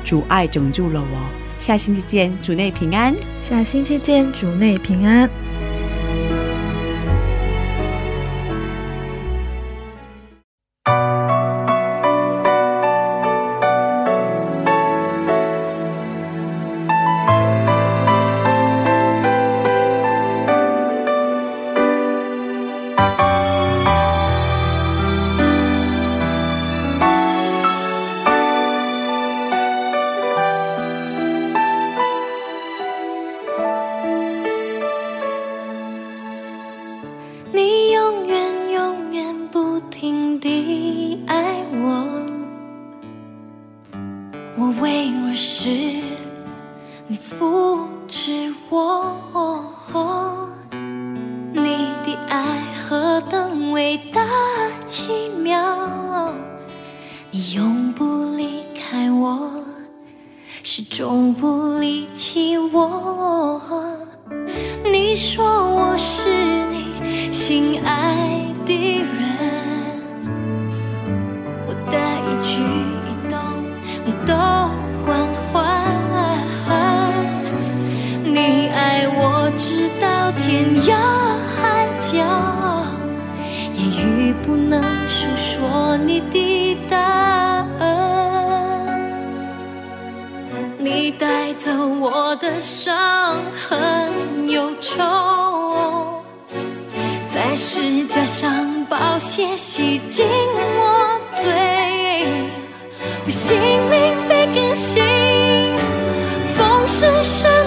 主爱拯救了我》。下星期见，主内平安。下星期见，主内平安。深深